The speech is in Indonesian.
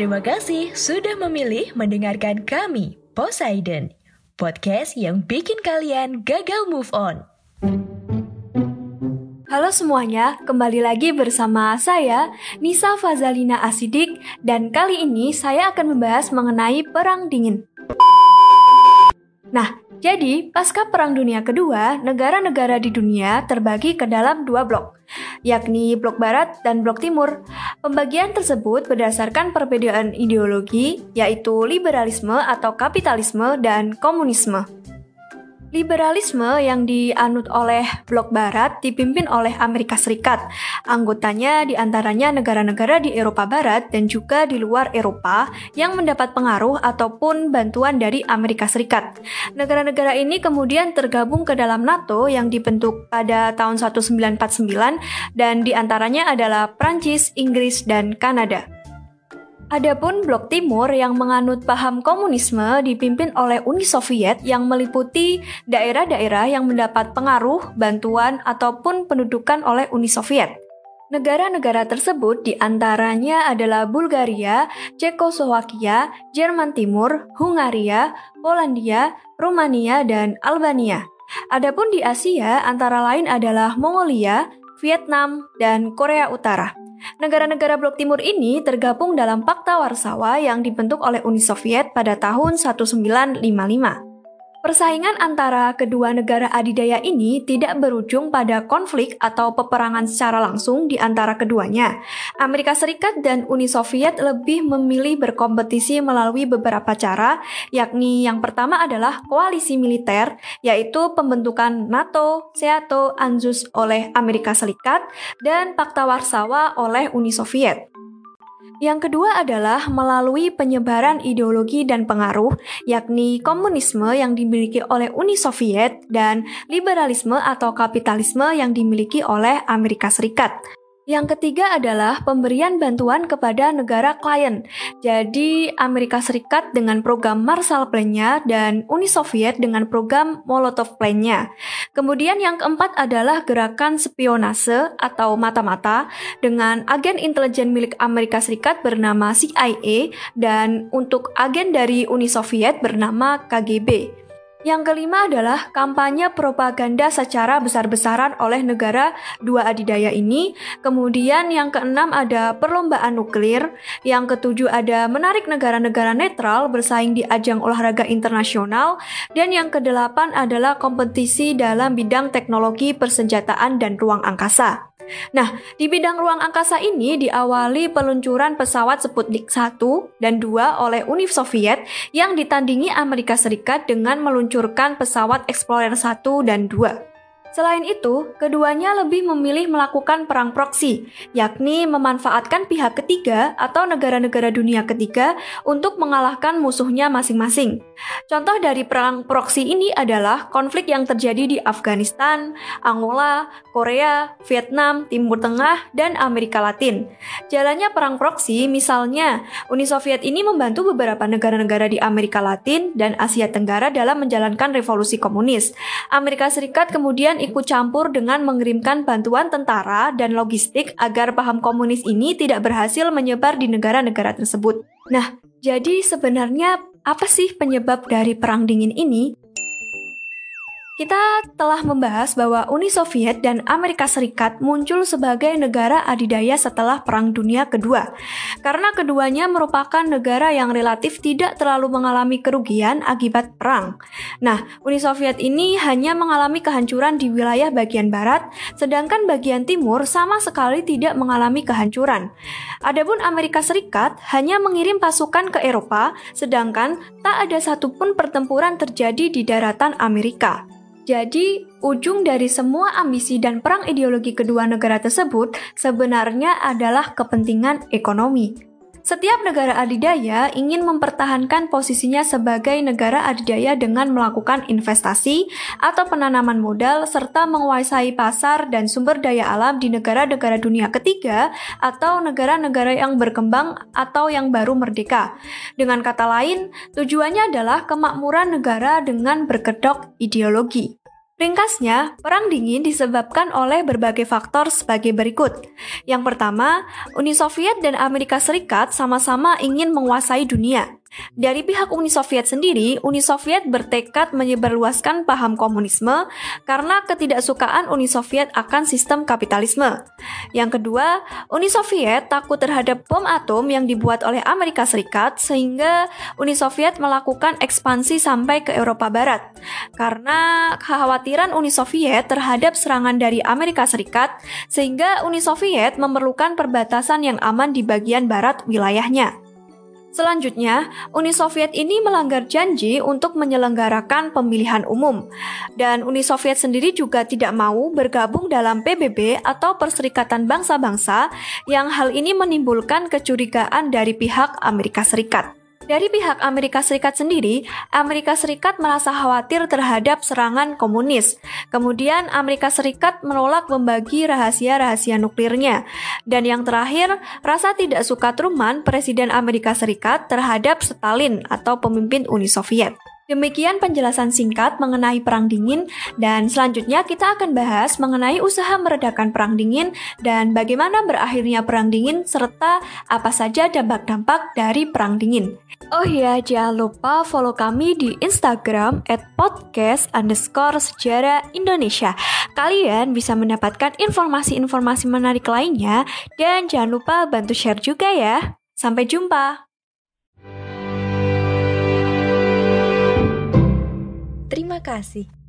Terima kasih sudah memilih mendengarkan kami, Poseidon. Podcast yang bikin kalian gagal move on. Halo semuanya, kembali lagi bersama saya, Nisa Fazalina Asidik, dan kali ini saya akan membahas mengenai Perang Dingin. Nah, jadi pasca Perang Dunia Kedua, negara-negara di dunia terbagi ke dalam dua blok, yakni blok Barat dan blok Timur. Pembagian tersebut berdasarkan perbedaan ideologi, yaitu liberalisme atau kapitalisme dan komunisme. Liberalisme yang dianut oleh blok barat dipimpin oleh Amerika Serikat. Anggotanya di antaranya negara-negara di Eropa Barat dan juga di luar Eropa yang mendapat pengaruh ataupun bantuan dari Amerika Serikat. Negara-negara ini kemudian tergabung ke dalam NATO yang dibentuk pada tahun 1949 dan di antaranya adalah Prancis, Inggris, dan Kanada. Adapun Blok Timur yang menganut paham komunisme dipimpin oleh Uni Soviet yang meliputi daerah-daerah yang mendapat pengaruh, bantuan, ataupun pendudukan oleh Uni Soviet. Negara-negara tersebut di antaranya adalah Bulgaria, Cekoslowakia, Jerman Timur, Hungaria, Polandia, Rumania, dan Albania. Adapun di Asia antara lain adalah Mongolia, Vietnam, dan Korea Utara. Negara-negara blok timur ini tergabung dalam Pakta Warsawa yang dibentuk oleh Uni Soviet pada tahun 1955. Persaingan antara kedua negara adidaya ini tidak berujung pada konflik atau peperangan secara langsung di antara keduanya. Amerika Serikat dan Uni Soviet lebih memilih berkompetisi melalui beberapa cara, yakni yang pertama adalah koalisi militer, yaitu pembentukan NATO, SEATO, ANZUS oleh Amerika Serikat, dan Pakta Warsawa oleh Uni Soviet. Yang kedua adalah melalui penyebaran ideologi dan pengaruh, yakni komunisme yang dimiliki oleh Uni Soviet dan liberalisme atau kapitalisme yang dimiliki oleh Amerika Serikat. Yang ketiga adalah pemberian bantuan kepada negara klien. Jadi Amerika Serikat dengan program Marshall Plan-nya dan Uni Soviet dengan program Molotov Plan-nya. Kemudian yang keempat adalah gerakan spionase atau mata-mata dengan agen intelijen milik Amerika Serikat bernama CIA dan untuk agen dari Uni Soviet bernama KGB. Yang kelima adalah kampanye propaganda secara besar-besaran oleh negara dua adidaya ini. Kemudian yang keenam ada perlombaan nuklir. Yang ketujuh ada menarik negara-negara netral bersaing di ajang olahraga internasional. Dan yang kedelapan adalah kompetisi dalam bidang teknologi persenjataan dan ruang angkasa. Nah, di bidang ruang angkasa ini diawali peluncuran pesawat Sputnik 1 dan 2 oleh Uni Soviet yang ditandingi Amerika Serikat dengan meluncurkan pesawat Explorer 1 dan 2. Selain itu, keduanya lebih memilih melakukan perang proksi, yakni memanfaatkan pihak ketiga atau negara-negara dunia ketiga untuk mengalahkan musuhnya masing-masing. Contoh dari perang proksi ini adalah konflik yang terjadi di Afghanistan, Angola, Korea, Vietnam, Timur Tengah, dan Amerika Latin. Jalannya perang proksi, misalnya, Uni Soviet ini membantu beberapa negara-negara di Amerika Latin dan Asia Tenggara dalam menjalankan revolusi komunis. Amerika Serikat kemudian ikut campur dengan mengirimkan bantuan tentara dan logistik agar paham komunis ini tidak berhasil menyebar di negara-negara tersebut. Nah, jadi sebenarnya apa sih penyebab dari perang dingin ini? Kita telah membahas bahwa Uni Soviet dan Amerika Serikat muncul sebagai negara adidaya setelah Perang Dunia Kedua, karena keduanya merupakan negara yang relatif tidak terlalu mengalami kerugian akibat perang. Nah, Uni Soviet ini hanya mengalami kehancuran di wilayah bagian barat, sedangkan bagian timur sama sekali tidak mengalami kehancuran. Adapun Amerika Serikat hanya mengirim pasukan ke Eropa, sedangkan tak ada satupun pertempuran terjadi di daratan Amerika. Jadi, ujung dari semua ambisi dan perang ideologi kedua negara tersebut sebenarnya adalah kepentingan ekonomi. Setiap negara adidaya ingin mempertahankan posisinya sebagai negara adidaya dengan melakukan investasi atau penanaman modal serta menguasai pasar dan sumber daya alam di negara-negara dunia ketiga atau negara-negara yang berkembang atau yang baru merdeka. Dengan kata lain, tujuannya adalah kemakmuran negara dengan berkedok ideologi. Ringkasnya, Perang Dingin disebabkan oleh berbagai faktor sebagai berikut. Yang pertama, Uni Soviet dan Amerika Serikat sama-sama ingin menguasai dunia. Dari pihak Uni Soviet sendiri, Uni Soviet bertekad menyebarluaskan paham komunisme karena ketidaksukaan Uni Soviet akan sistem kapitalisme. Yang kedua, Uni Soviet takut terhadap bom atom yang dibuat oleh Amerika Serikat sehingga Uni Soviet melakukan ekspansi sampai ke Eropa Barat. Karena kekhawatiran Uni Soviet terhadap serangan dari Amerika Serikat sehingga Uni Soviet memerlukan perbatasan yang aman di bagian barat wilayahnya. Selanjutnya, Uni Soviet ini melanggar janji untuk menyelenggarakan pemilihan umum, dan Uni Soviet sendiri juga tidak mau bergabung dalam PBB atau Perserikatan Bangsa-Bangsa, yang hal ini menimbulkan kecurigaan dari pihak Amerika Serikat. Dari pihak Amerika Serikat sendiri, Amerika Serikat merasa khawatir terhadap serangan komunis. Kemudian Amerika Serikat menolak membagi rahasia-rahasia nuklirnya. Dan yang terakhir, rasa tidak suka Truman, Presiden Amerika Serikat, terhadap Stalin atau pemimpin Uni Soviet. Demikian penjelasan singkat mengenai Perang Dingin, dan selanjutnya kita akan bahas mengenai usaha meredakan Perang Dingin dan bagaimana berakhirnya Perang Dingin, serta apa saja dampak-dampak dari Perang Dingin. Oh iya, jangan lupa follow kami di Instagram at podcast underscore sejarah Indonesia. Kalian bisa mendapatkan informasi-informasi menarik lainnya, dan jangan lupa bantu share juga ya. Sampai jumpa! Terima kasih.